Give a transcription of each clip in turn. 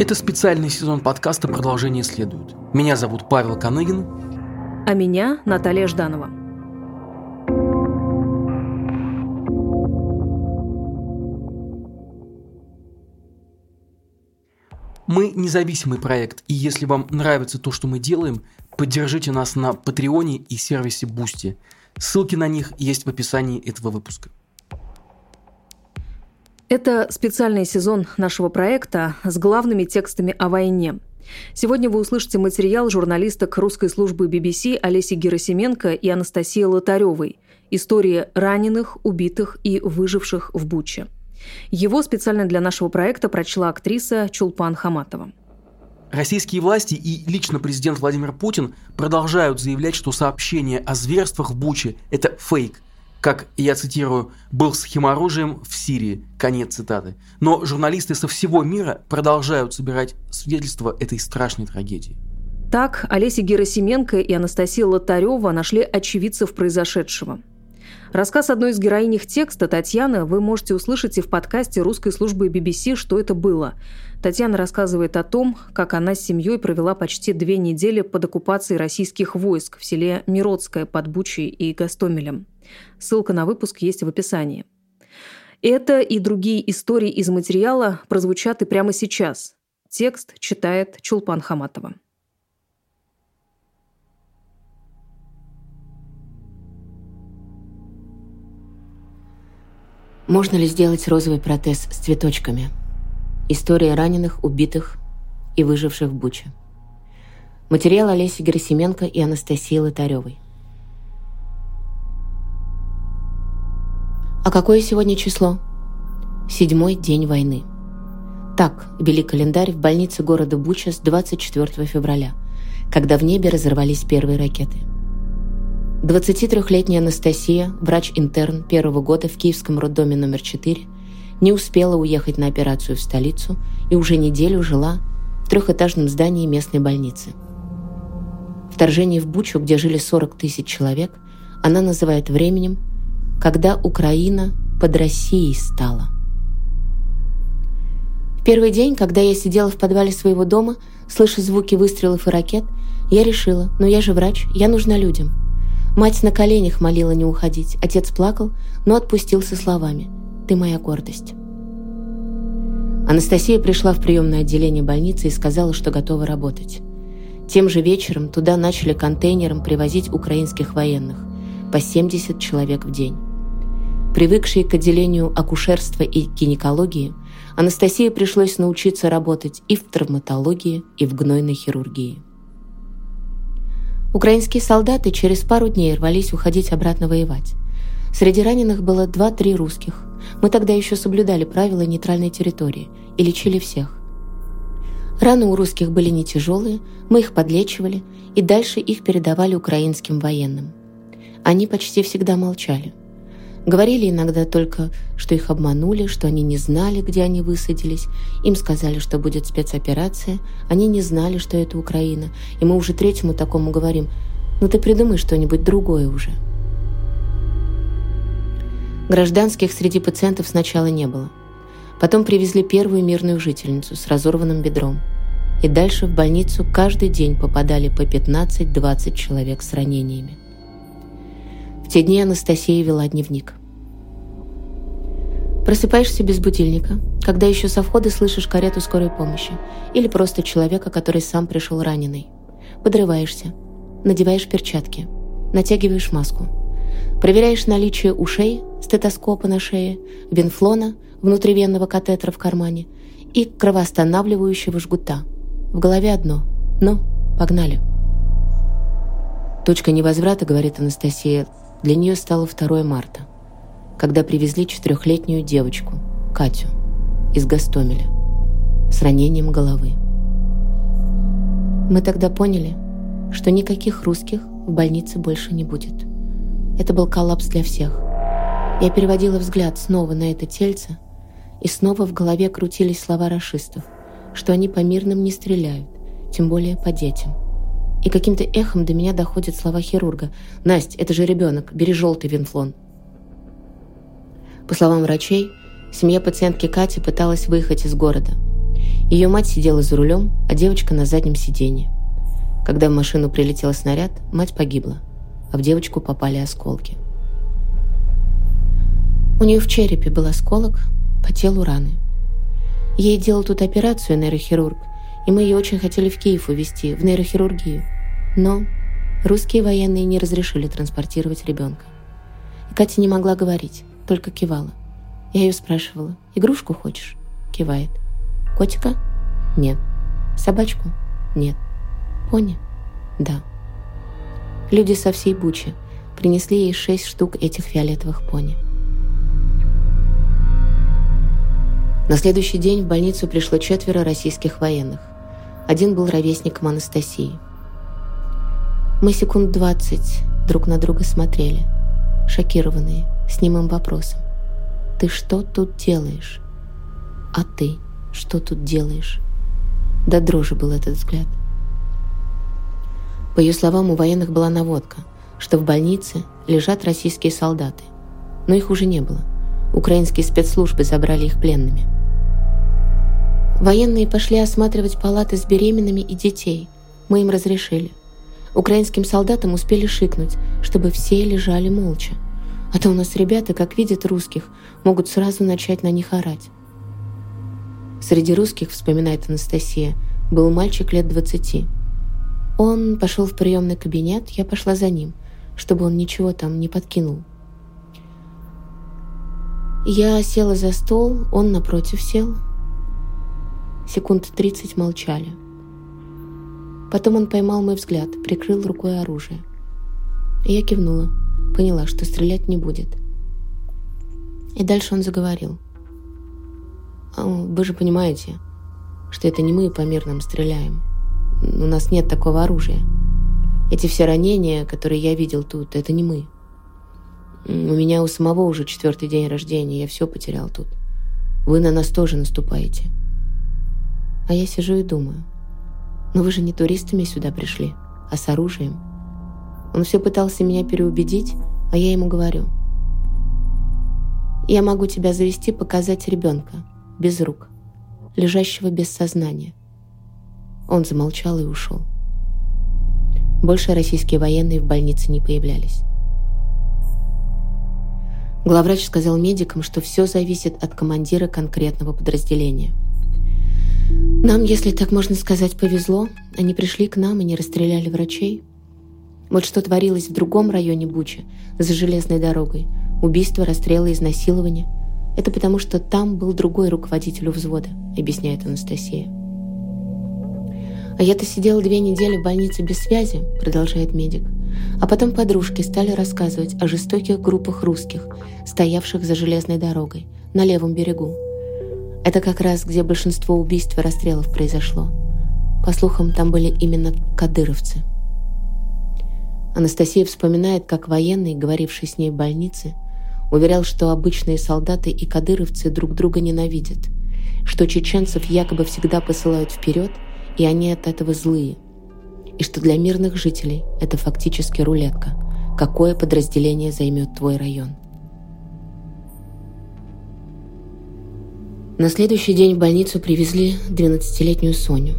Это специальный сезон подкаста «Продолжение следует». Меня зовут Павел Каныгин. А меня Наталья Жданова. Мы независимый проект, и если вам нравится то, что мы делаем, поддержите нас на Патреоне и сервисе Бусти. Ссылки на них есть в описании этого выпуска. Это специальный сезон нашего проекта с главными текстами о войне. Сегодня вы услышите материал журналисток русской службы BBC Олеси Герасименко и Анастасии Лотаревой «История раненых, убитых и выживших в Буче». Его специально для нашего проекта прочла актриса Чулпан Хаматова. Российские власти и лично президент Владимир Путин продолжают заявлять, что сообщение о зверствах в Буче – это фейк – как, я цитирую, «был с химоружием в Сирии». Конец цитаты. Но журналисты со всего мира продолжают собирать свидетельства этой страшной трагедии. Так, Олеся Герасименко и Анастасия Лотарева нашли очевидцев произошедшего. Рассказ одной из героинь текста, Татьяны, вы можете услышать и в подкасте русской службы BBC «Что это было?». Татьяна рассказывает о том, как она с семьей провела почти две недели под оккупацией российских войск в селе Миродское под Бучей и Гастомелем. Ссылка на выпуск есть в описании. Это и другие истории из материала прозвучат и прямо сейчас. Текст читает Чулпан Хаматова. Можно ли сделать розовый протез с цветочками? История раненых, убитых и выживших в Буче. Материал Олеси Герасименко и Анастасии Лотаревой. А какое сегодня число? Седьмой день войны. Так вели календарь в больнице города Буча с 24 февраля, когда в небе разорвались первые ракеты. 23-летняя Анастасия, врач-интерн первого года в Киевском роддоме номер 4, не успела уехать на операцию в столицу и уже неделю жила в трехэтажном здании местной больницы. Вторжение в Бучу, где жили 40 тысяч человек, она называет временем, когда Украина под Россией стала. В первый день, когда я сидела в подвале своего дома, слыша звуки выстрелов и ракет, я решила, ну я же врач, я нужна людям. Мать на коленях молила не уходить, отец плакал, но отпустил со словами «Ты моя гордость». Анастасия пришла в приемное отделение больницы и сказала, что готова работать. Тем же вечером туда начали контейнером привозить украинских военных, по 70 человек в день. Привыкшей к отделению акушерства и гинекологии, Анастасии пришлось научиться работать и в травматологии, и в гнойной хирургии. Украинские солдаты через пару дней рвались уходить обратно воевать. Среди раненых было 2-3 русских. Мы тогда еще соблюдали правила нейтральной территории и лечили всех. Раны у русских были не тяжелые, мы их подлечивали и дальше их передавали украинским военным. Они почти всегда молчали. Говорили иногда только, что их обманули, что они не знали, где они высадились. Им сказали, что будет спецоперация. Они не знали, что это Украина. И мы уже третьему такому говорим, ну ты придумай что-нибудь другое уже. Гражданских среди пациентов сначала не было. Потом привезли первую мирную жительницу с разорванным бедром. И дальше в больницу каждый день попадали по 15-20 человек с ранениями те дни Анастасия вела дневник. Просыпаешься без будильника, когда еще со входа слышишь карету скорой помощи или просто человека, который сам пришел раненый. Подрываешься, надеваешь перчатки, натягиваешь маску, проверяешь наличие ушей, стетоскопа на шее, венфлона, внутривенного катетера в кармане и кровоостанавливающего жгута. В голове одно «Ну, погнали». Точка невозврата, говорит Анастасия, для нее стало 2 марта, когда привезли четырехлетнюю девочку, Катю, из Гастомеля, с ранением головы. Мы тогда поняли, что никаких русских в больнице больше не будет. Это был коллапс для всех. Я переводила взгляд снова на это тельце, и снова в голове крутились слова расистов, что они по мирным не стреляют, тем более по детям – и каким-то эхом до меня доходят слова хирурга. «Насть, это же ребенок, бери желтый винфлон». По словам врачей, семья пациентки Кати пыталась выехать из города. Ее мать сидела за рулем, а девочка на заднем сиденье. Когда в машину прилетел снаряд, мать погибла, а в девочку попали осколки. У нее в черепе был осколок, по телу раны. Ей делал тут операцию нейрохирург, и мы ее очень хотели в Киев увезти, в нейрохирургию. Но русские военные не разрешили транспортировать ребенка. И Катя не могла говорить, только кивала. Я ее спрашивала, игрушку хочешь? Кивает. Котика? Нет. Собачку? Нет. Пони? Да. Люди со всей Бучи принесли ей шесть штук этих фиолетовых пони. На следующий день в больницу пришло четверо российских военных. Один был ровесником Анастасии. Мы секунд двадцать друг на друга смотрели, шокированные, с немым вопросом. «Ты что тут делаешь?» «А ты что тут делаешь?» До дрожи был этот взгляд. По ее словам, у военных была наводка, что в больнице лежат российские солдаты. Но их уже не было. Украинские спецслужбы забрали их пленными. Военные пошли осматривать палаты с беременными и детей. Мы им разрешили. Украинским солдатам успели шикнуть, чтобы все лежали молча. А то у нас ребята, как видят русских, могут сразу начать на них орать. Среди русских, вспоминает Анастасия, был мальчик лет двадцати. Он пошел в приемный кабинет, я пошла за ним, чтобы он ничего там не подкинул. Я села за стол, он напротив сел. Секунд тридцать молчали. Потом он поймал мой взгляд, прикрыл рукой оружие. Я кивнула, поняла, что стрелять не будет. И дальше он заговорил. «А, «Вы же понимаете, что это не мы по мирным стреляем. У нас нет такого оружия. Эти все ранения, которые я видел тут, это не мы. У меня у самого уже четвертый день рождения, я все потерял тут. Вы на нас тоже наступаете. А я сижу и думаю, но вы же не туристами сюда пришли, а с оружием. Он все пытался меня переубедить, а я ему говорю. Я могу тебя завести, показать ребенка, без рук, лежащего без сознания. Он замолчал и ушел. Больше российские военные в больнице не появлялись. Главврач сказал медикам, что все зависит от командира конкретного подразделения. Нам, если так можно сказать, повезло. Они пришли к нам и не расстреляли врачей. Вот что творилось в другом районе Бучи, за железной дорогой. Убийство, расстрелы, изнасилование. Это потому, что там был другой руководитель у взвода, объясняет Анастасия. А я-то сидела две недели в больнице без связи, продолжает медик. А потом подружки стали рассказывать о жестоких группах русских, стоявших за железной дорогой, на левом берегу. Это как раз где большинство убийств и расстрелов произошло. По слухам, там были именно кадыровцы. Анастасия вспоминает, как военный, говоривший с ней в больнице, уверял, что обычные солдаты и кадыровцы друг друга ненавидят, что чеченцев якобы всегда посылают вперед, и они от этого злые, и что для мирных жителей это фактически рулетка, какое подразделение займет твой район. На следующий день в больницу привезли 12-летнюю Соню.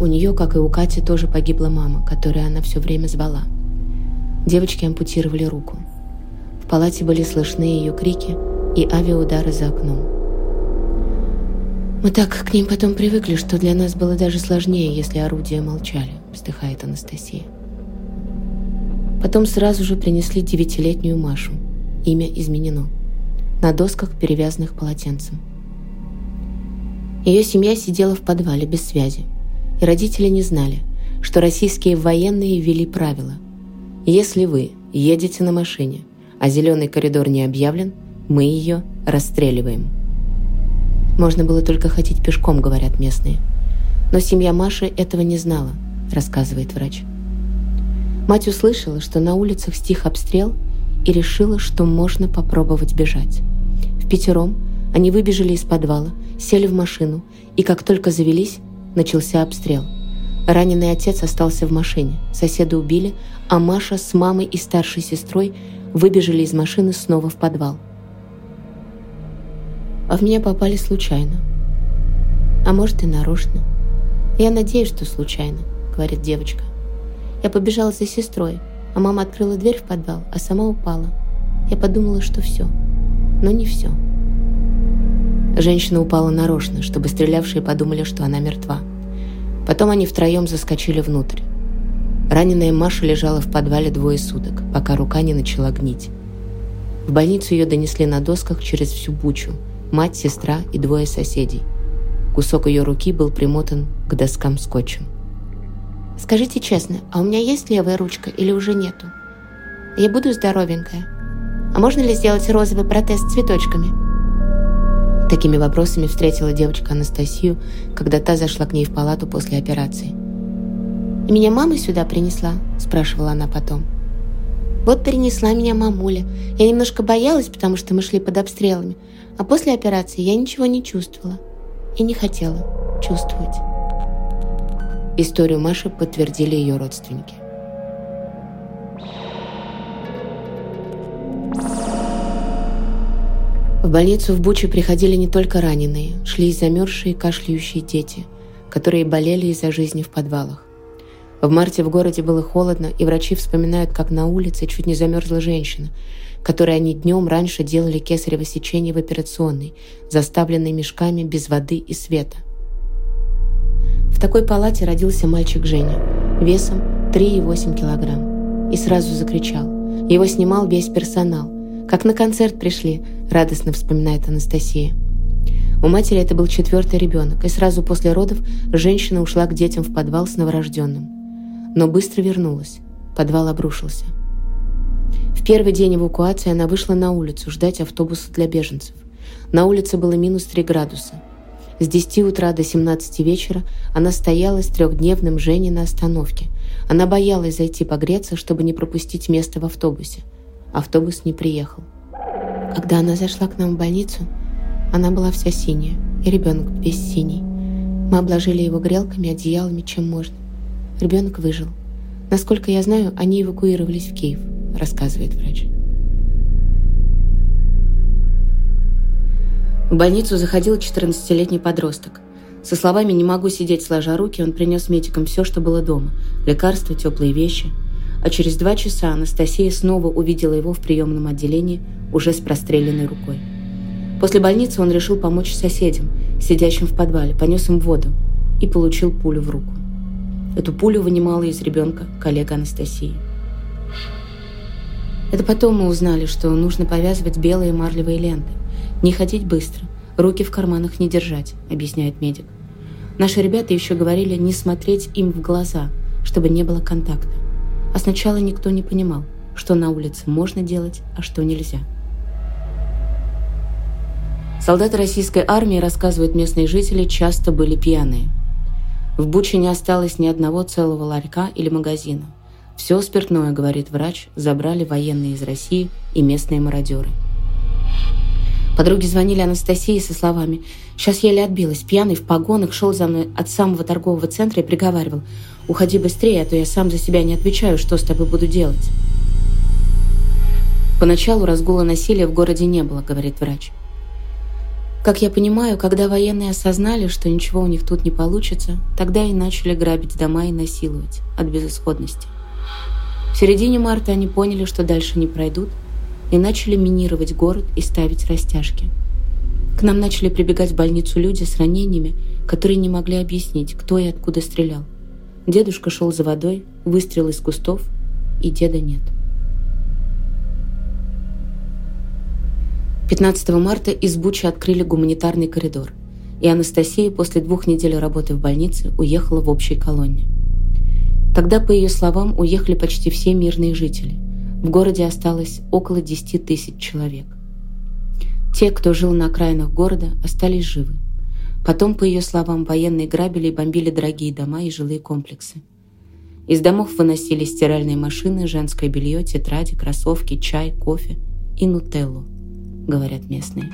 У нее, как и у Кати, тоже погибла мама, которую она все время звала – Девочке ампутировали руку. В палате были слышны ее крики и авиаудары за окном. «Мы так к ним потом привыкли, что для нас было даже сложнее, если орудия молчали», — вздыхает Анастасия. Потом сразу же принесли девятилетнюю Машу. Имя изменено. На досках, перевязанных полотенцем. Ее семья сидела в подвале без связи. И родители не знали, что российские военные ввели правила. Если вы едете на машине, а зеленый коридор не объявлен, мы ее расстреливаем. Можно было только ходить пешком, говорят местные. Но семья Маши этого не знала, рассказывает врач. Мать услышала, что на улицах стих обстрел и решила, что можно попробовать бежать. В пятером они выбежали из подвала, сели в машину, и как только завелись, начался обстрел – Раненый отец остался в машине. Соседа убили, а Маша с мамой и старшей сестрой выбежали из машины снова в подвал. А в меня попали случайно. А может и нарочно. Я надеюсь, что случайно, говорит девочка. Я побежала за сестрой, а мама открыла дверь в подвал, а сама упала. Я подумала, что все. Но не все. Женщина упала нарочно, чтобы стрелявшие подумали, что она мертва. Потом они втроем заскочили внутрь. Раненая Маша лежала в подвале двое суток, пока рука не начала гнить. В больницу ее донесли на досках через всю бучу. Мать, сестра и двое соседей. Кусок ее руки был примотан к доскам скотчем. «Скажите честно, а у меня есть левая ручка или уже нету? Я буду здоровенькая. А можно ли сделать розовый протез с цветочками?» Такими вопросами встретила девочка Анастасию, когда та зашла к ней в палату после операции. «И меня мама сюда принесла?» – спрашивала она потом. «Вот перенесла меня мамуля. Я немножко боялась, потому что мы шли под обстрелами. А после операции я ничего не чувствовала. И не хотела чувствовать». Историю Маши подтвердили ее родственники. В больницу в Буче приходили не только раненые, шли и замерзшие кашляющие дети, которые болели из-за жизни в подвалах. В марте в городе было холодно, и врачи вспоминают, как на улице чуть не замерзла женщина, которой они днем раньше делали кесарево сечение в операционной, заставленной мешками без воды и света. В такой палате родился мальчик Женя, весом 3,8 килограмм, и сразу закричал. Его снимал весь персонал, как на концерт пришли, радостно вспоминает Анастасия. У матери это был четвертый ребенок, и сразу после родов женщина ушла к детям в подвал с новорожденным. Но быстро вернулась. Подвал обрушился. В первый день эвакуации она вышла на улицу ждать автобуса для беженцев. На улице было минус 3 градуса. С 10 утра до 17 вечера она стояла с трехдневным Женей на остановке. Она боялась зайти погреться, чтобы не пропустить место в автобусе – автобус не приехал. Когда она зашла к нам в больницу, она была вся синяя, и ребенок весь синий. Мы обложили его грелками, одеялами, чем можно. Ребенок выжил. Насколько я знаю, они эвакуировались в Киев, рассказывает врач. В больницу заходил 14-летний подросток. Со словами «не могу сидеть сложа руки» он принес медикам все, что было дома. Лекарства, теплые вещи – а через два часа Анастасия снова увидела его в приемном отделении уже с простреленной рукой. После больницы он решил помочь соседям, сидящим в подвале, понес им воду и получил пулю в руку. Эту пулю вынимала из ребенка коллега Анастасии. Это потом мы узнали, что нужно повязывать белые марлевые ленты. Не ходить быстро, руки в карманах не держать, объясняет медик. Наши ребята еще говорили не смотреть им в глаза, чтобы не было контакта. А сначала никто не понимал, что на улице можно делать, а что нельзя. Солдаты российской армии, рассказывают местные жители, часто были пьяные. В Буче не осталось ни одного целого ларька или магазина. Все спиртное, говорит врач, забрали военные из России и местные мародеры. Подруги звонили Анастасии со словами «Сейчас еле отбилась, пьяный в погонах шел за мной от самого торгового центра и приговаривал Уходи быстрее, а то я сам за себя не отвечаю, что с тобой буду делать. Поначалу разгула насилия в городе не было, говорит врач. Как я понимаю, когда военные осознали, что ничего у них тут не получится, тогда и начали грабить дома и насиловать от безысходности. В середине марта они поняли, что дальше не пройдут, и начали минировать город и ставить растяжки. К нам начали прибегать в больницу люди с ранениями, которые не могли объяснить, кто и откуда стрелял. Дедушка шел за водой, выстрел из кустов, и деда нет. 15 марта из Бучи открыли гуманитарный коридор, и Анастасия после двух недель работы в больнице уехала в общей колонне. Тогда, по ее словам, уехали почти все мирные жители. В городе осталось около 10 тысяч человек. Те, кто жил на окраинах города, остались живы. Потом, по ее словам, военные грабили и бомбили дорогие дома и жилые комплексы. Из домов выносили стиральные машины, женское белье, тетради, кроссовки, чай, кофе и нутеллу, говорят местные.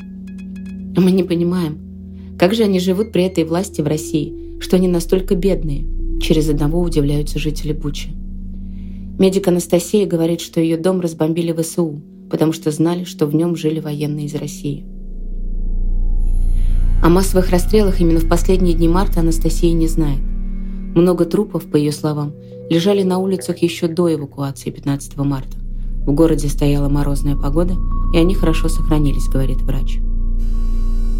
Мы не понимаем, как же они живут при этой власти в России, что они настолько бедные, через одного удивляются жители Бучи. Медик Анастасия говорит, что ее дом разбомбили в СУ, потому что знали, что в нем жили военные из России. О массовых расстрелах именно в последние дни марта Анастасия не знает. Много трупов, по ее словам, лежали на улицах еще до эвакуации 15 марта. В городе стояла морозная погода, и они хорошо сохранились, говорит врач.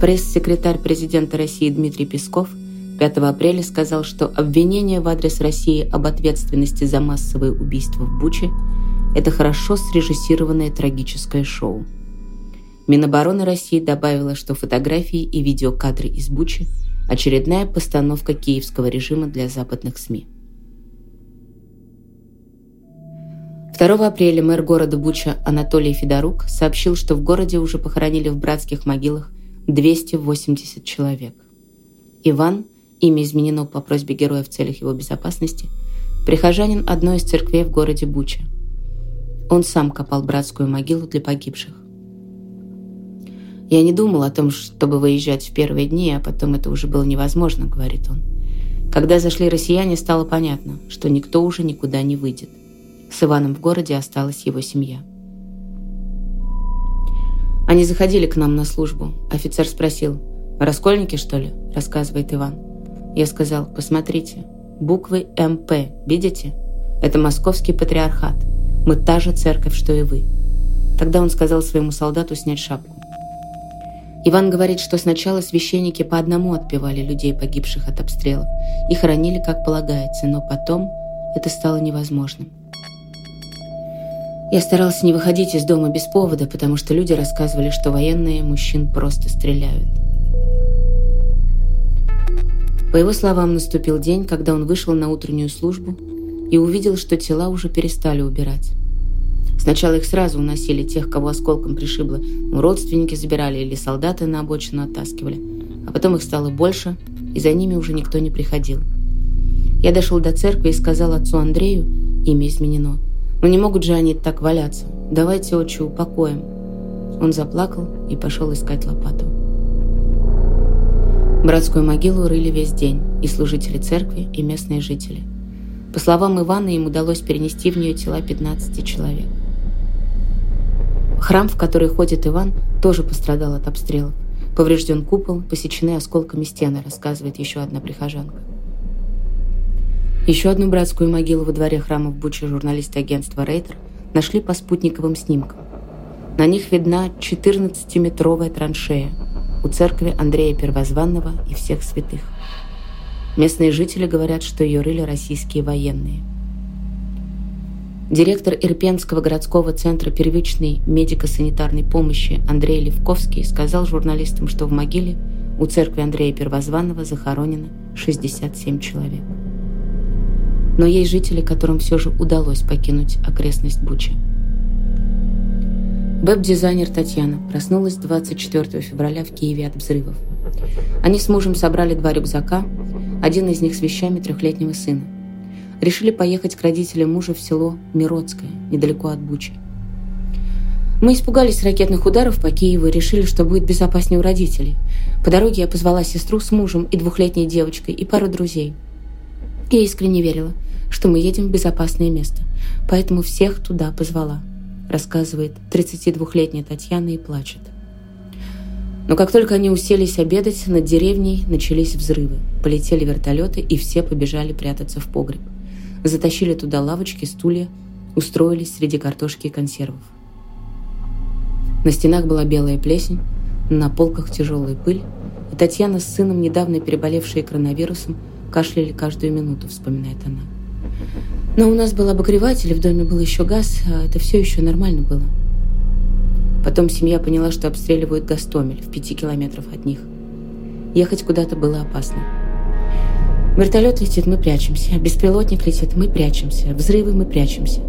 Пресс-секретарь президента России Дмитрий Песков 5 апреля сказал, что обвинение в адрес России об ответственности за массовые убийства в Буче – это хорошо срежиссированное трагическое шоу. Минобороны России добавила, что фотографии и видеокадры из Бучи – очередная постановка киевского режима для западных СМИ. 2 апреля мэр города Буча Анатолий Федорук сообщил, что в городе уже похоронили в братских могилах 280 человек. Иван, имя изменено по просьбе героя в целях его безопасности, прихожанин одной из церквей в городе Буча. Он сам копал братскую могилу для погибших. «Я не думал о том, чтобы выезжать в первые дни, а потом это уже было невозможно», — говорит он. Когда зашли россияне, стало понятно, что никто уже никуда не выйдет. С Иваном в городе осталась его семья. Они заходили к нам на службу. Офицер спросил, «Раскольники, что ли?» – рассказывает Иван. Я сказал, «Посмотрите, буквы МП, видите? Это московский патриархат. Мы та же церковь, что и вы». Тогда он сказал своему солдату снять шапку. Иван говорит, что сначала священники по одному отпевали людей, погибших от обстрелов, и хоронили, как полагается, но потом это стало невозможным. Я старался не выходить из дома без повода, потому что люди рассказывали, что военные мужчин просто стреляют. По его словам, наступил день, когда он вышел на утреннюю службу и увидел, что тела уже перестали убирать. Сначала их сразу уносили, тех, кого осколком пришибло. Ну, родственники забирали или солдаты на обочину оттаскивали. А потом их стало больше, и за ними уже никто не приходил. Я дошел до церкви и сказал отцу Андрею, имя изменено – но не могут же они так валяться. Давайте отчу упокоим. Он заплакал и пошел искать лопату. Братскую могилу рыли весь день и служители церкви, и местные жители. По словам Ивана, им удалось перенести в нее тела 15 человек. Храм, в который ходит Иван, тоже пострадал от обстрелов. Поврежден купол, посечены осколками стены, рассказывает еще одна прихожанка. Еще одну братскую могилу во дворе храма в Буче журналисты агентства «Рейтер» нашли по спутниковым снимкам. На них видна 14-метровая траншея у церкви Андрея Первозванного и всех святых. Местные жители говорят, что ее рыли российские военные. Директор Ирпенского городского центра первичной медико-санитарной помощи Андрей Левковский сказал журналистам, что в могиле у церкви Андрея Первозванного захоронено 67 человек но есть жители, которым все же удалось покинуть окрестность Бучи. Веб-дизайнер Татьяна проснулась 24 февраля в Киеве от взрывов. Они с мужем собрали два рюкзака, один из них с вещами трехлетнего сына. Решили поехать к родителям мужа в село Миродское, недалеко от Бучи. Мы испугались ракетных ударов по Киеву и решили, что будет безопаснее у родителей. По дороге я позвала сестру с мужем и двухлетней девочкой и пару друзей. Я искренне верила – что мы едем в безопасное место, поэтому всех туда позвала», рассказывает 32-летняя Татьяна и плачет. Но как только они уселись обедать, над деревней начались взрывы. Полетели вертолеты, и все побежали прятаться в погреб. Затащили туда лавочки, стулья, устроились среди картошки и консервов. На стенах была белая плесень, на полках тяжелая пыль, и Татьяна с сыном, недавно переболевшие коронавирусом, кашляли каждую минуту, вспоминает она. Но у нас был обогреватель, в доме был еще газ, а это все еще нормально было. Потом семья поняла, что обстреливают Гастомель в пяти километров от них. Ехать куда-то было опасно. Вертолет летит, мы прячемся. Беспилотник летит, мы прячемся. Взрывы, мы прячемся.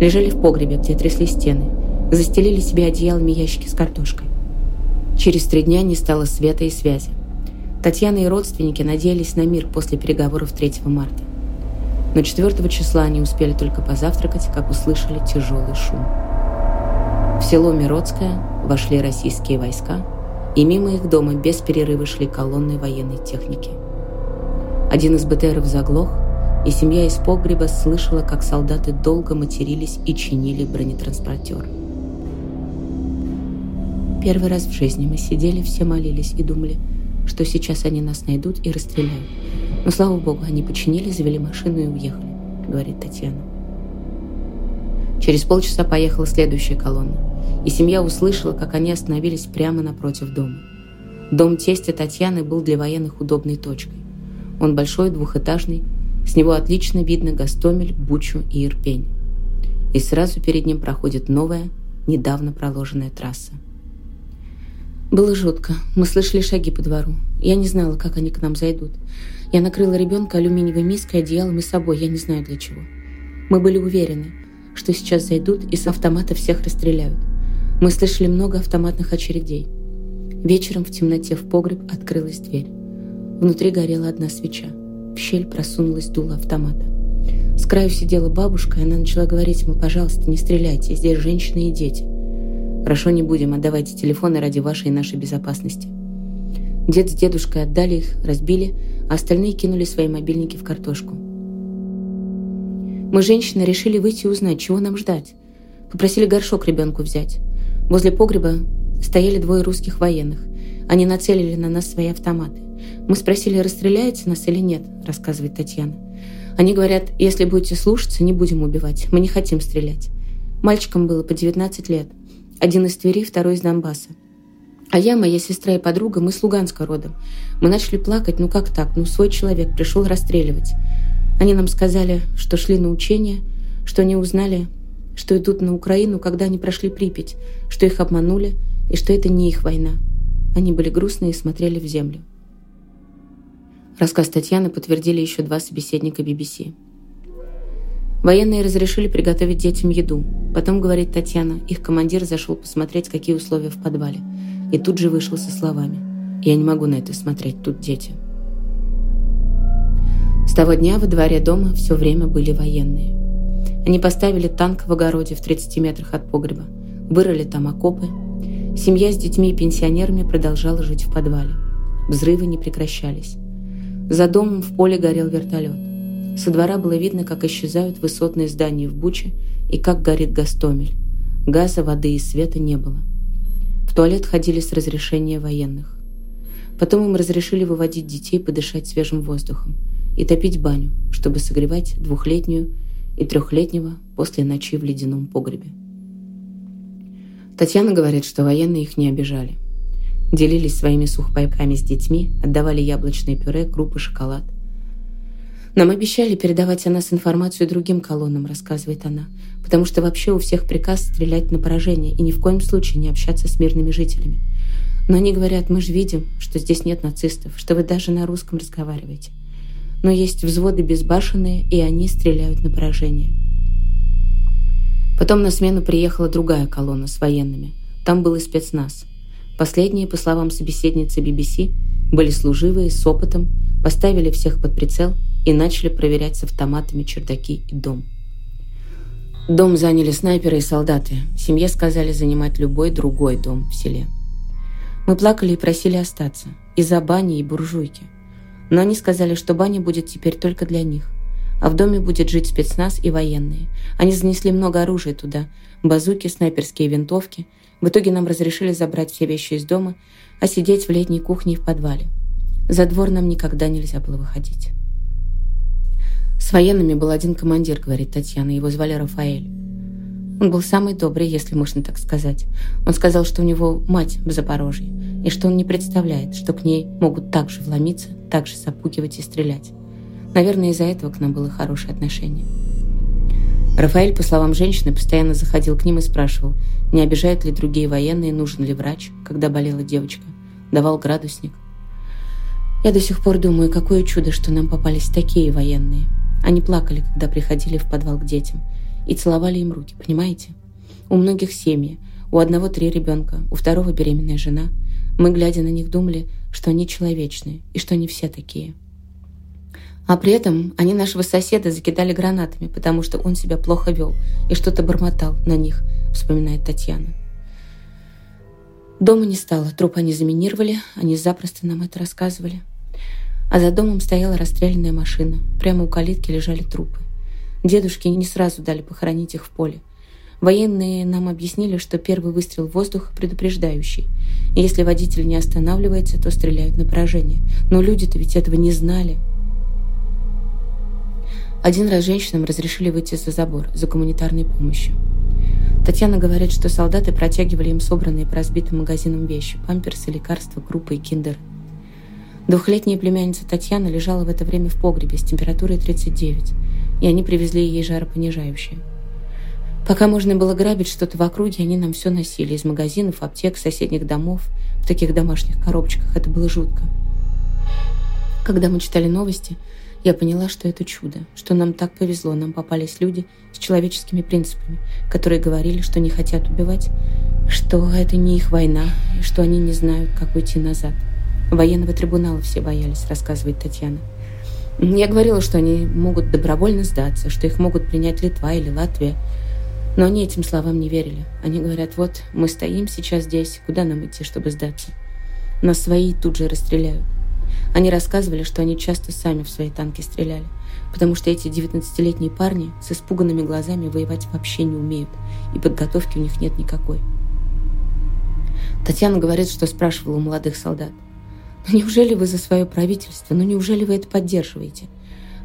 Лежали в погребе, где трясли стены. Застелили себе одеялами ящики с картошкой. Через три дня не стало света и связи. Татьяна и родственники надеялись на мир после переговоров 3 марта. Но 4 числа они успели только позавтракать, как услышали тяжелый шум. В село Миродское вошли российские войска, и мимо их дома без перерыва шли колонны военной техники. Один из БТРов заглох, и семья из погреба слышала, как солдаты долго матерились и чинили бронетранспортер. Первый раз в жизни мы сидели, все молились и думали, что сейчас они нас найдут и расстреляют. Но, слава богу, они починили, завели машину и уехали, говорит Татьяна. Через полчаса поехала следующая колонна, и семья услышала, как они остановились прямо напротив дома. Дом тестя Татьяны был для военных удобной точкой. Он большой, двухэтажный, с него отлично видно Гастомель, Бучу и Ирпень. И сразу перед ним проходит новая, недавно проложенная трасса. Было жутко. Мы слышали шаги по двору. Я не знала, как они к нам зайдут. Я накрыла ребенка алюминиевой миской, одеялом и собой, я не знаю для чего. Мы были уверены, что сейчас зайдут и с автомата всех расстреляют. Мы слышали много автоматных очередей. Вечером в темноте в погреб открылась дверь. Внутри горела одна свеча. В щель просунулась дуло автомата. С краю сидела бабушка, и она начала говорить ему, пожалуйста, не стреляйте, здесь женщины и дети. Хорошо, не будем, отдавайте телефоны ради вашей и нашей безопасности. Дед с дедушкой отдали их, разбили, а остальные кинули свои мобильники в картошку. Мы, женщины, решили выйти и узнать, чего нам ждать. Попросили горшок ребенку взять. Возле погреба стояли двое русских военных. Они нацелили на нас свои автоматы. Мы спросили, расстреляете нас или нет, рассказывает Татьяна. Они говорят, если будете слушаться, не будем убивать. Мы не хотим стрелять. Мальчикам было по 19 лет. Один из Твери, второй из Донбасса. А я, моя сестра и подруга, мы с Луганска родом. Мы начали плакать, ну как так? Ну свой человек пришел расстреливать. Они нам сказали, что шли на учения, что они узнали, что идут на Украину, когда они прошли Припять, что их обманули и что это не их война. Они были грустные и смотрели в землю. Рассказ Татьяны подтвердили еще два собеседника BBC. Военные разрешили приготовить детям еду. Потом, говорит Татьяна, их командир зашел посмотреть, какие условия в подвале. И тут же вышел со словами. «Я не могу на это смотреть, тут дети». С того дня во дворе дома все время были военные. Они поставили танк в огороде в 30 метрах от погреба, вырыли там окопы. Семья с детьми и пенсионерами продолжала жить в подвале. Взрывы не прекращались. За домом в поле горел вертолет. Со двора было видно, как исчезают высотные здания в Буче и как горит Гастомель. Газа, воды и света не было. В туалет ходили с разрешения военных. Потом им разрешили выводить детей подышать свежим воздухом и топить баню, чтобы согревать двухлетнюю и трехлетнего после ночи в ледяном погребе. Татьяна говорит, что военные их не обижали. Делились своими сухпайками с детьми, отдавали яблочное пюре, крупы, шоколад – нам обещали передавать о нас информацию другим колоннам, рассказывает она, потому что вообще у всех приказ стрелять на поражение и ни в коем случае не общаться с мирными жителями. Но они говорят, мы же видим, что здесь нет нацистов, что вы даже на русском разговариваете. Но есть взводы безбашенные, и они стреляют на поражение. Потом на смену приехала другая колонна с военными. Там был и спецназ. Последние, по словам собеседницы BBC, были служивые, с опытом, поставили всех под прицел – и начали проверять с автоматами чердаки и дом. Дом заняли снайперы и солдаты. Семье сказали занимать любой другой дом в селе. Мы плакали и просили остаться. Из-за бани и буржуйки. Но они сказали, что баня будет теперь только для них. А в доме будет жить спецназ и военные. Они занесли много оружия туда. Базуки, снайперские винтовки. В итоге нам разрешили забрать все вещи из дома, а сидеть в летней кухне и в подвале. За двор нам никогда нельзя было выходить. С военными был один командир, говорит Татьяна, его звали Рафаэль. Он был самый добрый, если можно так сказать. Он сказал, что у него мать в Запорожье, и что он не представляет, что к ней могут так же вломиться, так же запугивать и стрелять. Наверное, из-за этого к нам было хорошее отношение. Рафаэль, по словам женщины, постоянно заходил к ним и спрашивал, не обижают ли другие военные, нужен ли врач, когда болела девочка. Давал градусник. Я до сих пор думаю, какое чудо, что нам попались такие военные. Они плакали, когда приходили в подвал к детям, и целовали им руки, понимаете? У многих семьи, у одного три ребенка, у второго беременная жена. Мы, глядя на них, думали, что они человечные, и что они все такие. А при этом они нашего соседа закидали гранатами, потому что он себя плохо вел и что-то бормотал на них, вспоминает Татьяна. Дома не стало, труп они заминировали, они запросто нам это рассказывали. А за домом стояла расстрелянная машина. Прямо у калитки лежали трупы. Дедушки не сразу дали похоронить их в поле. Военные нам объяснили, что первый выстрел в воздух предупреждающий. И если водитель не останавливается, то стреляют на поражение. Но люди-то ведь этого не знали. Один раз женщинам разрешили выйти за забор за гуманитарной помощью. Татьяна говорит, что солдаты протягивали им собранные по разбитым магазинам вещи – памперсы, лекарства, крупы и киндер. Двухлетняя племянница Татьяна лежала в это время в погребе с температурой 39, и они привезли ей жаропонижающее. Пока можно было грабить что-то в округе, они нам все носили из магазинов, аптек, соседних домов, в таких домашних коробочках. Это было жутко. Когда мы читали новости, я поняла, что это чудо, что нам так повезло, нам попались люди с человеческими принципами, которые говорили, что не хотят убивать, что это не их война, и что они не знают, как уйти назад. Военного трибунала все боялись, рассказывает Татьяна. Я говорила, что они могут добровольно сдаться, что их могут принять Литва или Латвия, но они этим словам не верили. Они говорят, вот мы стоим сейчас здесь, куда нам идти, чтобы сдаться? Нас свои тут же расстреляют. Они рассказывали, что они часто сами в свои танки стреляли, потому что эти 19-летние парни с испуганными глазами воевать вообще не умеют, и подготовки у них нет никакой. Татьяна говорит, что спрашивала у молодых солдат. «Ну неужели вы за свое правительство? Ну неужели вы это поддерживаете?»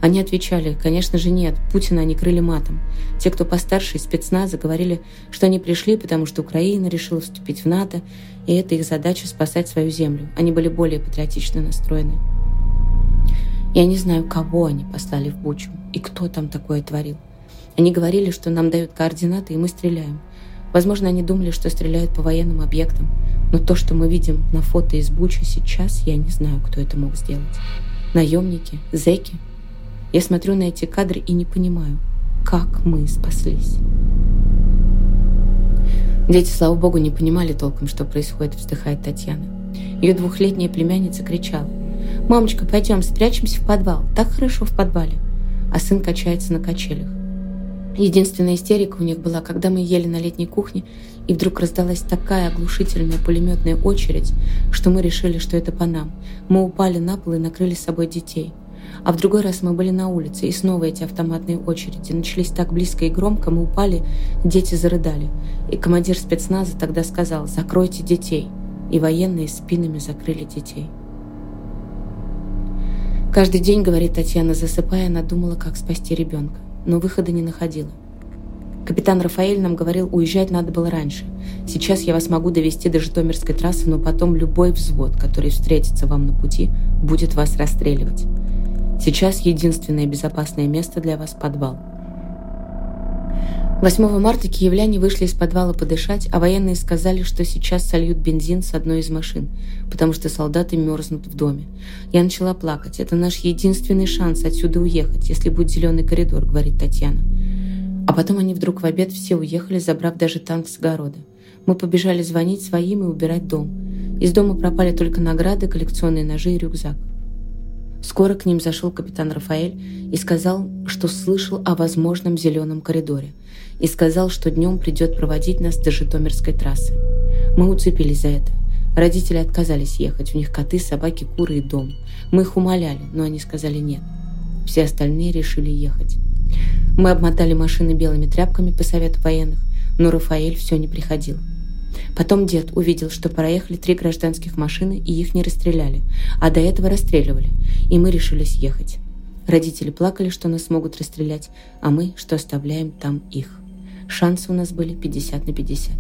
Они отвечали, конечно же нет, Путина они крыли матом. Те, кто постарше из спецназа, говорили, что они пришли, потому что Украина решила вступить в НАТО, и это их задача спасать свою землю. Они были более патриотично настроены. Я не знаю, кого они послали в Бучу и кто там такое творил. Они говорили, что нам дают координаты, и мы стреляем. Возможно, они думали, что стреляют по военным объектам, но то, что мы видим на фото из Бучи сейчас, я не знаю, кто это мог сделать. Наемники, зэки – я смотрю на эти кадры и не понимаю, как мы спаслись. Дети, слава богу, не понимали толком, что происходит, вздыхает Татьяна. Ее двухлетняя племянница кричала. «Мамочка, пойдем, спрячемся в подвал. Так хорошо в подвале». А сын качается на качелях. Единственная истерика у них была, когда мы ели на летней кухне, и вдруг раздалась такая оглушительная пулеметная очередь, что мы решили, что это по нам. Мы упали на пол и накрыли с собой детей. А в другой раз мы были на улице, и снова эти автоматные очереди. Начались так близко и громко, мы упали, дети зарыдали. И командир спецназа тогда сказал «закройте детей». И военные спинами закрыли детей. Каждый день, говорит Татьяна, засыпая, она думала, как спасти ребенка, но выхода не находила. Капитан Рафаэль нам говорил, уезжать надо было раньше. Сейчас я вас могу довести до Житомирской трассы, но потом любой взвод, который встретится вам на пути, будет вас расстреливать. Сейчас единственное безопасное место для вас – подвал. 8 марта киевляне вышли из подвала подышать, а военные сказали, что сейчас сольют бензин с одной из машин, потому что солдаты мерзнут в доме. Я начала плакать. Это наш единственный шанс отсюда уехать, если будет зеленый коридор, говорит Татьяна. А потом они вдруг в обед все уехали, забрав даже танк с огорода. Мы побежали звонить своим и убирать дом. Из дома пропали только награды, коллекционные ножи и рюкзак. Скоро к ним зашел капитан Рафаэль и сказал, что слышал о возможном зеленом коридоре, и сказал, что днем придет проводить нас до Житомирской трассы. Мы уцепились за это. Родители отказались ехать, у них коты, собаки, куры и дом. Мы их умоляли, но они сказали нет. Все остальные решили ехать. Мы обмотали машины белыми тряпками по совету военных, но Рафаэль все не приходил. Потом дед увидел, что проехали три гражданских машины, и их не расстреляли, а до этого расстреливали, и мы решились ехать. Родители плакали, что нас могут расстрелять, а мы, что оставляем там их. Шансы у нас были 50 на 50.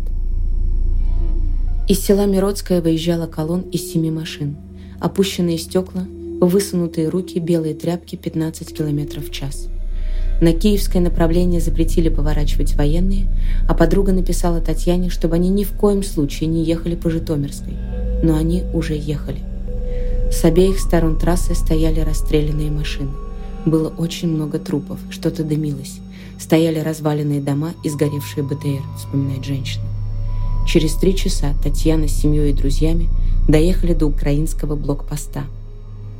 Из села Миродское выезжала колонн из семи машин. Опущенные стекла, высунутые руки, белые тряпки 15 км в час. На киевское направление запретили поворачивать военные, а подруга написала Татьяне, чтобы они ни в коем случае не ехали по Житомирской. Но они уже ехали. С обеих сторон трассы стояли расстрелянные машины. Было очень много трупов, что-то дымилось. Стояли разваленные дома и сгоревшие БТР, вспоминает женщина. Через три часа Татьяна с семьей и друзьями доехали до украинского блокпоста.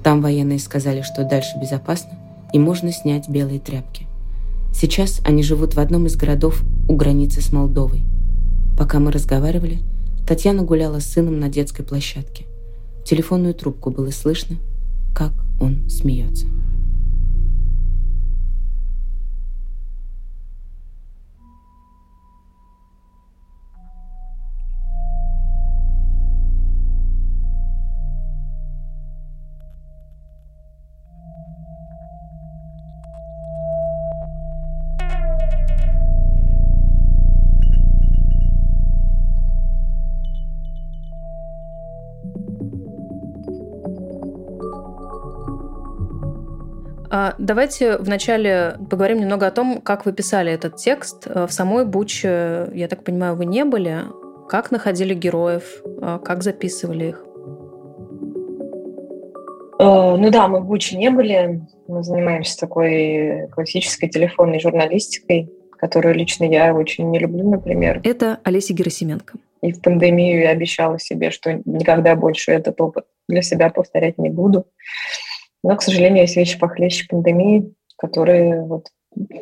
Там военные сказали, что дальше безопасно и можно снять белые тряпки. Сейчас они живут в одном из городов у границы с Молдовой. Пока мы разговаривали, Татьяна гуляла с сыном на детской площадке. В телефонную трубку было слышно, как он смеется. Давайте вначале поговорим немного о том, как вы писали этот текст. В самой Буче, я так понимаю, вы не были. Как находили героев? А как записывали их? Э, ну да, мы в Буче не были. Мы занимаемся такой классической телефонной журналистикой, которую лично я очень не люблю, например. Это Олеся Герасименко. И в пандемию я обещала себе, что никогда больше этот опыт для себя повторять не буду. Но, к сожалению, есть вещи похлеще пандемии, которые вот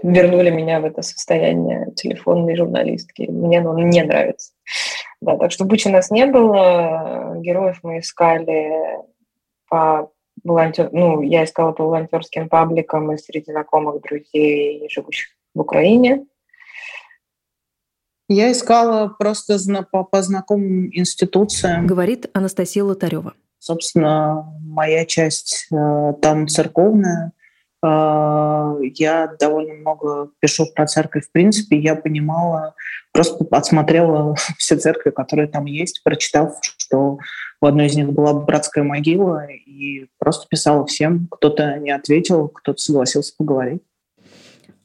вернули меня в это состояние телефонной журналистки. Мне оно не нравится. Да, так что Бучи у нас не было. Героев мы искали по волонтер... ну, я искала по волонтерским пабликам и среди знакомых друзей, живущих в Украине. Я искала просто по, по знакомым институциям. Говорит Анастасия Лотарева. Собственно, моя часть э, там церковная. Э, я довольно много пишу про церковь. В принципе, я понимала, просто отсмотрела все церкви, которые там есть, прочитав, что в одной из них была братская могила, и просто писала всем. Кто-то не ответил, кто-то согласился поговорить.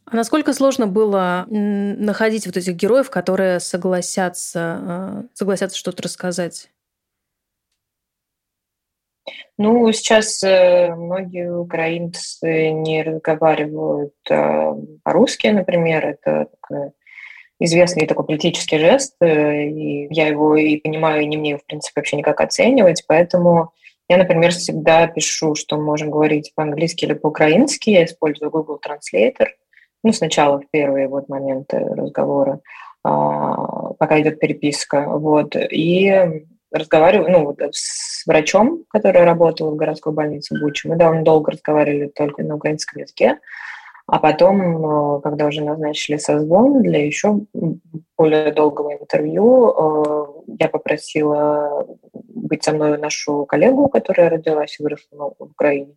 А насколько сложно было находить вот этих героев, которые согласятся, э, согласятся что-то рассказать? Ну, сейчас э, многие украинцы не разговаривают э, по-русски, например. Это известный такой политический жест, и я его и понимаю, и не мне, в принципе, вообще никак оценивать, поэтому я, например, всегда пишу, что мы можем говорить по-английски или по-украински, я использую Google Translator – ну, сначала в первые вот моменты разговора, а, пока идет переписка, вот, и разговариваю, ну, вот с врачом, который работал в городской больнице Бучи, мы довольно долго разговаривали только на украинском языке, а потом, э, когда уже назначили созвон для еще более долгого интервью, э, я попросила быть со мной нашу коллегу, которая родилась и выросла в Украине.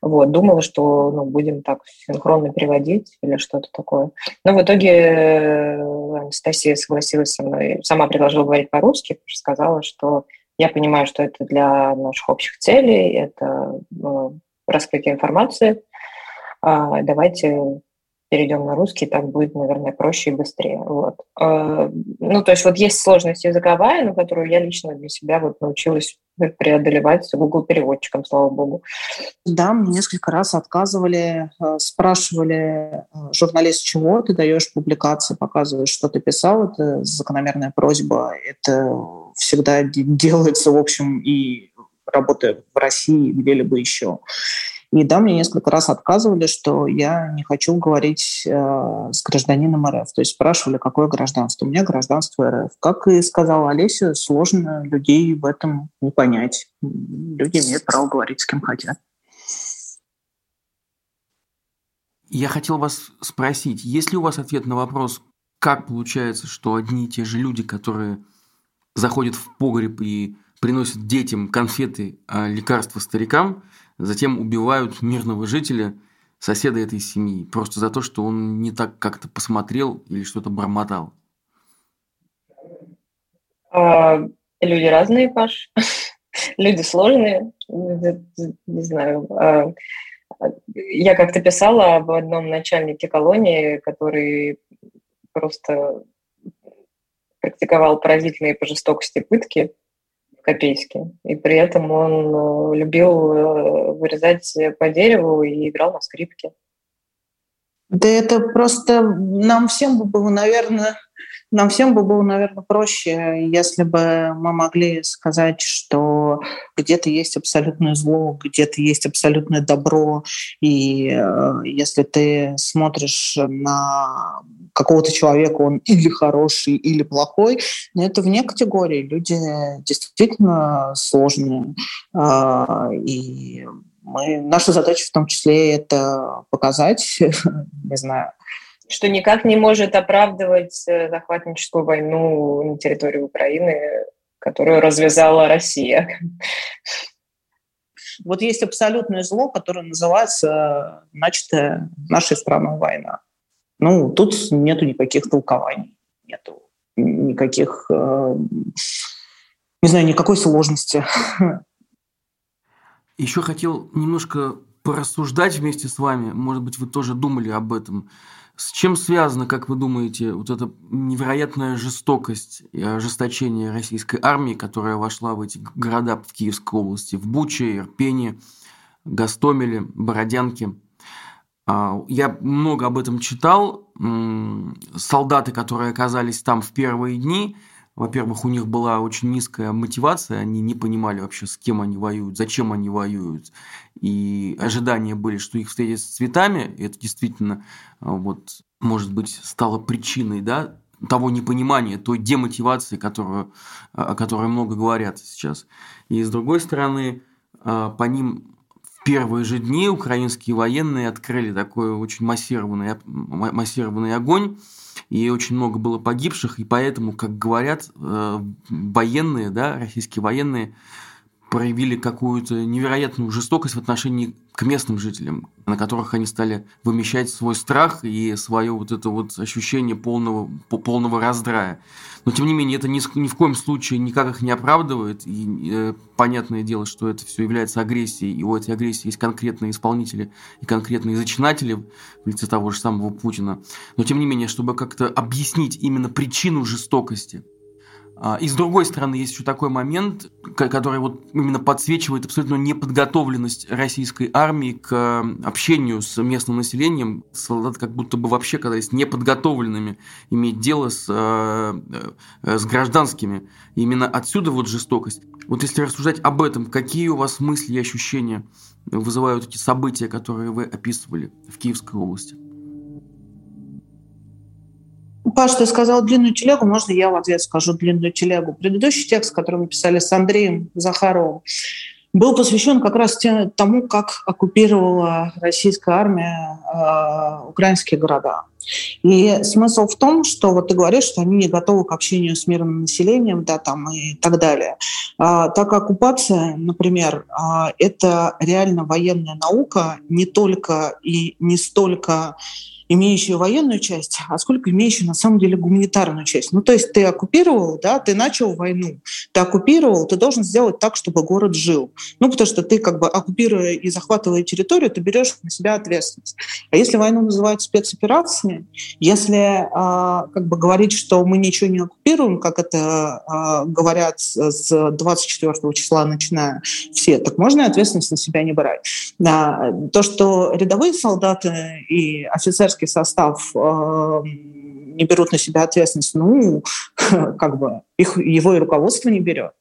Вот, думала, что ну, будем так синхронно переводить или что-то такое. Но в итоге э, Анастасия согласилась со мной, сама предложила говорить по-русски, сказала, что я понимаю, что это для наших общих целей, это раскрытие информации, давайте перейдем на русский, так будет, наверное, проще и быстрее. Вот. А, ну, то есть вот есть сложность языковая, но которую я лично для себя вот научилась преодолевать с Google переводчиком, слава богу. Да, мне несколько раз отказывали, э, спрашивали э, журналист, чего ты даешь публикации, показываешь, что ты писал, это закономерная просьба, это всегда делается, в общем, и работая в России, где-либо еще. И да, мне несколько раз отказывали, что я не хочу говорить э, с гражданином РФ. То есть спрашивали, какое гражданство. У меня гражданство РФ. Как и сказала Олеся, сложно людей в этом не понять. Люди имеют право говорить с кем хотят. Я хотел вас спросить, есть ли у вас ответ на вопрос, как получается, что одни и те же люди, которые заходят в погреб и приносят детям конфеты, а лекарства старикам, затем убивают мирного жителя, соседа этой семьи, просто за то, что он не так как-то посмотрел или что-то бормотал? А, люди разные, Паш. люди сложные. Не знаю. А, я как-то писала об одном начальнике колонии, который просто практиковал поразительные по жестокости пытки Копейски. И при этом он э, любил э, вырезать по дереву и играл на скрипке. Да это просто нам всем бы было, наверное, нам всем бы было, наверное, проще, если бы мы могли сказать, что где-то есть абсолютное зло, где-то есть абсолютное добро. И э, если ты смотришь на какого-то человека, он или хороший, или плохой, но это вне категории. Люди действительно сложные. Э, и мы, наша задача в том числе это показать, не знаю, что никак не может оправдывать э, захватническую войну на территории Украины, которую развязала Россия. Вот есть абсолютное зло, которое называется начатая нашей страной война. Ну, тут нету никаких толкований, нету никаких, э, не знаю, никакой сложности. Еще хотел немножко порассуждать вместе с вами. Может быть, вы тоже думали об этом. С чем связано, как вы думаете, вот эта невероятная жестокость и ожесточение российской армии, которая вошла в эти города в Киевской области, в Буче, Ирпене, Гастомеле, Бородянке? А, я много об этом читал. Солдаты, которые оказались там в первые дни, во-первых, у них была очень низкая мотивация, они не понимали вообще, с кем они воюют, зачем они воюют. И ожидания были, что их встретят с цветами. И это действительно, а, вот, может быть, стало причиной да, того непонимания, той демотивации, которую, о которой много говорят сейчас. И с другой стороны, а, по ним в первые же дни украинские военные открыли такой очень массированный, массированный огонь и очень много было погибших, и поэтому, как говорят э, военные, да, российские военные, проявили какую-то невероятную жестокость в отношении к местным жителям, на которых они стали вымещать свой страх и свое вот это вот ощущение полного, полного раздрая. Но, тем не менее, это ни, ни в коем случае никак их не оправдывает. И э, понятное дело, что это все является агрессией, и у этой агрессии есть конкретные исполнители и конкретные зачинатели в лице того же самого Путина. Но, тем не менее, чтобы как-то объяснить именно причину жестокости – и с другой стороны, есть еще такой момент, который вот именно подсвечивает абсолютно неподготовленность российской армии к общению с местным населением. Солдаты как будто бы вообще казались неподготовленными иметь дело с, э, э, с гражданскими. И именно отсюда вот жестокость. Вот если рассуждать об этом, какие у вас мысли и ощущения вызывают эти события, которые вы описывали в Киевской области? Паш, ты сказал длинную телегу, можно я в ответ скажу длинную телегу. Предыдущий текст, который мы писали с Андреем Захаровым, был посвящен как раз тому, как оккупировала российская армия э, украинские города. И смысл в том, что вот ты говоришь, что они не готовы к общению с мирным населением, да, там и так далее. А, так оккупация, например, а, это реально военная наука не только и не столько имеющие военную часть, а сколько имеющие на самом деле гуманитарную часть. Ну, то есть ты оккупировал, да, ты начал войну, ты оккупировал, ты должен сделать так, чтобы город жил. Ну, потому что ты как бы оккупируя и захватывая территорию, ты берешь на себя ответственность. А если войну называют спецоперацией, если а, как бы говорить, что мы ничего не оккупируем, как это а, говорят с 24 числа начиная все, так можно и ответственность на себя не брать. Да, то, что рядовые солдаты и офицерские офицерский состав э, не берут на себя ответственность, ну, как бы их, его и руководство не берет.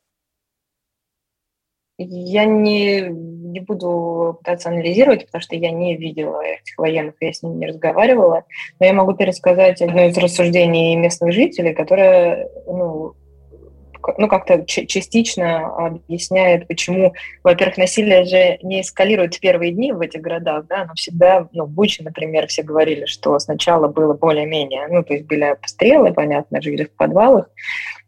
Я не, не буду пытаться анализировать, потому что я не видела этих военных, я с ними не разговаривала, но я могу пересказать одно из рассуждений местных жителей, которое ну, ну, как-то частично объясняет, почему, во-первых, насилие же не эскалирует в первые дни в этих городах, да, но всегда, ну, в Буче, например, все говорили, что сначала было более-менее, ну, то есть были обстрелы, понятно, жили в подвалах,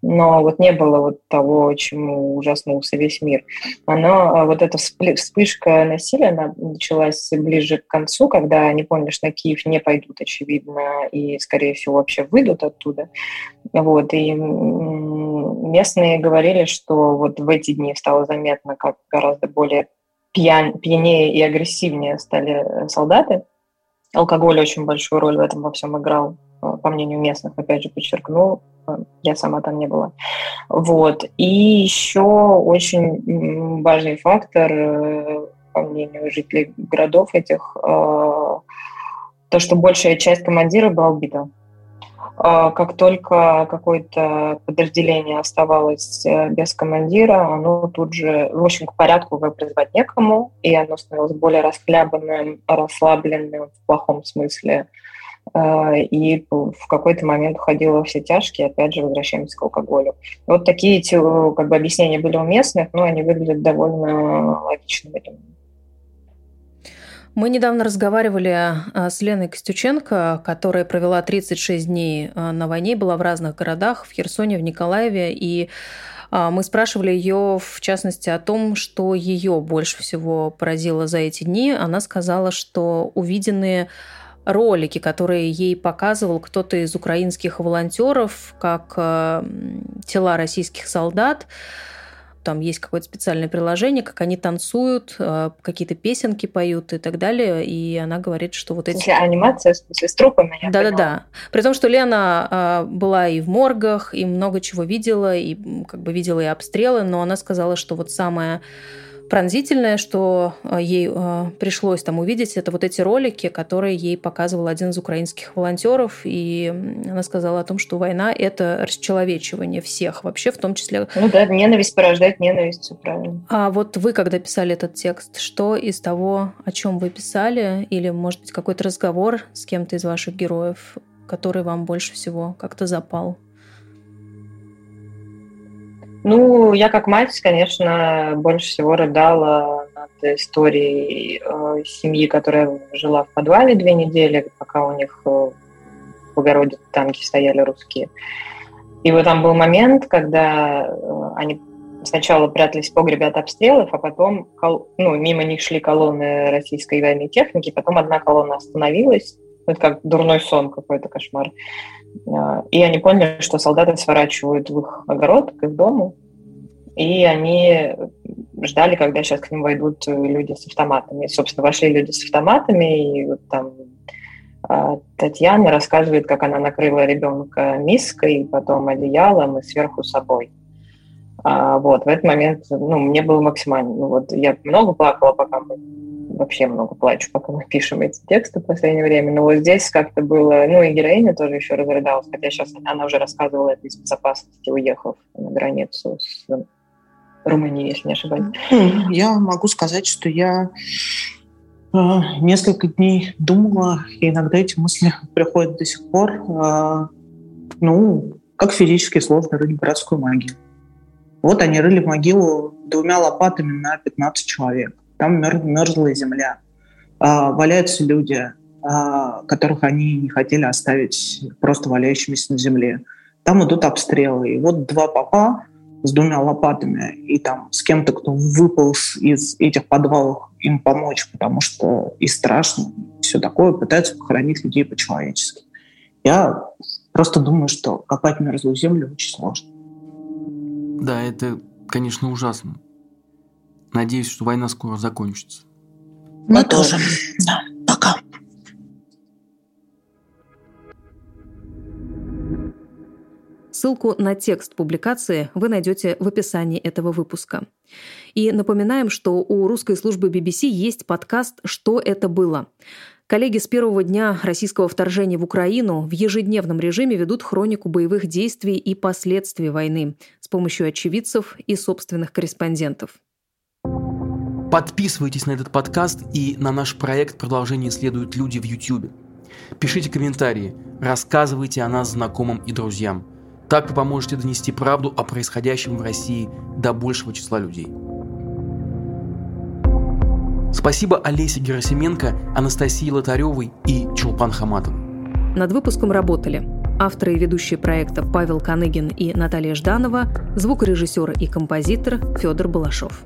но вот не было вот того, чему ужаснулся весь мир. Оно, а вот эта вспышка насилия, она началась ближе к концу, когда они поняли, что на Киев не пойдут, очевидно, и, скорее всего, вообще выйдут оттуда. Вот, и местные говорили, что вот в эти дни стало заметно, как гораздо более пьян, пьянее и агрессивнее стали солдаты. Алкоголь очень большую роль в этом во всем играл, по мнению местных, опять же, подчеркнул я сама там не была. Вот. И еще очень важный фактор, э, по мнению жителей городов этих, э, то, что большая часть командира была убита. Э, как только какое-то подразделение оставалось без командира, оно тут же, в общем, к порядку его призвать некому, и оно становилось более расхлябанным, расслабленным в плохом смысле, и в какой-то момент уходила во все тяжкие, опять же, возвращаемся к алкоголю. Вот такие эти, как бы, объяснения были уместны, но они выглядят довольно логичными. Мы недавно разговаривали а, с Леной Костюченко, которая провела 36 дней а, на войне, была в разных городах, в Херсоне, в Николаеве, и мы спрашивали ее, в частности, о том, что ее больше всего поразило за эти дни. Она сказала, что увиденные ролики, которые ей показывал кто-то из украинских волонтеров, как э, тела российских солдат, там есть какое-то специальное приложение, как они танцуют, э, какие-то песенки поют и так далее. И она говорит, что вот эти... Анимация, в смысле, с трупами, Да-да-да. При том, что Лена была и в моргах, и много чего видела, и как бы видела и обстрелы, но она сказала, что вот самое пронзительное, что э, ей э, пришлось там увидеть, это вот эти ролики, которые ей показывал один из украинских волонтеров, и она сказала о том, что война – это расчеловечивание всех, вообще в том числе... Ну да, ненависть порождает ненависть, все правильно. А вот вы, когда писали этот текст, что из того, о чем вы писали, или, может быть, какой-то разговор с кем-то из ваших героев, который вам больше всего как-то запал? Ну, я как мать, конечно, больше всего рыдала над историей э, семьи, которая жила в подвале две недели, пока у них э, в огороде танки стояли русские. И вот там был момент, когда э, они сначала прятались в погребе от обстрелов, а потом ну, мимо них шли колонны российской военной техники, потом одна колонна остановилась, это как дурной сон какой-то кошмар. И они поняли, что солдаты сворачивают в их огород, к их дому, и они ждали, когда сейчас к ним войдут люди с автоматами. И, собственно, вошли люди с автоматами, и вот там а, Татьяна рассказывает, как она накрыла ребенка миской, потом одеялом и сверху собой. А, вот, в этот момент, ну, мне было максимально, ну, вот, я много плакала, пока мы вообще много плачу, пока мы пишем эти тексты в последнее время. Но вот здесь как-то было... Ну, и героиня тоже еще разрыдалась, хотя сейчас она уже рассказывала это из безопасности, уехав на границу с Румынией, если не ошибаюсь. Я могу сказать, что я э, несколько дней думала, и иногда эти мысли приходят до сих пор. Э, ну, как физически сложно рыть братскую могилу. Вот они рыли могилу двумя лопатами на 15 человек там мерзлая земля, а, валяются люди, а, которых они не хотели оставить просто валяющимися на земле. Там идут обстрелы. И вот два папа с двумя лопатами и там с кем-то, кто выполз из этих подвалов, им помочь, потому что и страшно, и все такое, пытаются похоронить людей по-человечески. Я просто думаю, что копать мерзлую землю очень сложно. Да, это, конечно, ужасно. Надеюсь, что война скоро закончится. Мы Пока. тоже. Да, пока. Ссылку на текст публикации вы найдете в описании этого выпуска. И напоминаем, что у русской службы BBC есть подкаст «Что это было?». Коллеги с первого дня российского вторжения в Украину в ежедневном режиме ведут хронику боевых действий и последствий войны с помощью очевидцев и собственных корреспондентов. Подписывайтесь на этот подкаст и на наш проект «Продолжение следуют люди» в YouTube. Пишите комментарии, рассказывайте о нас знакомым и друзьям. Так вы поможете донести правду о происходящем в России до большего числа людей. Спасибо Олесе Герасименко, Анастасии Лотаревой и Чулпан Хаматовой. Над выпуском работали авторы и ведущие проекта Павел Каныгин и Наталья Жданова, звукорежиссер и композитор Федор Балашов.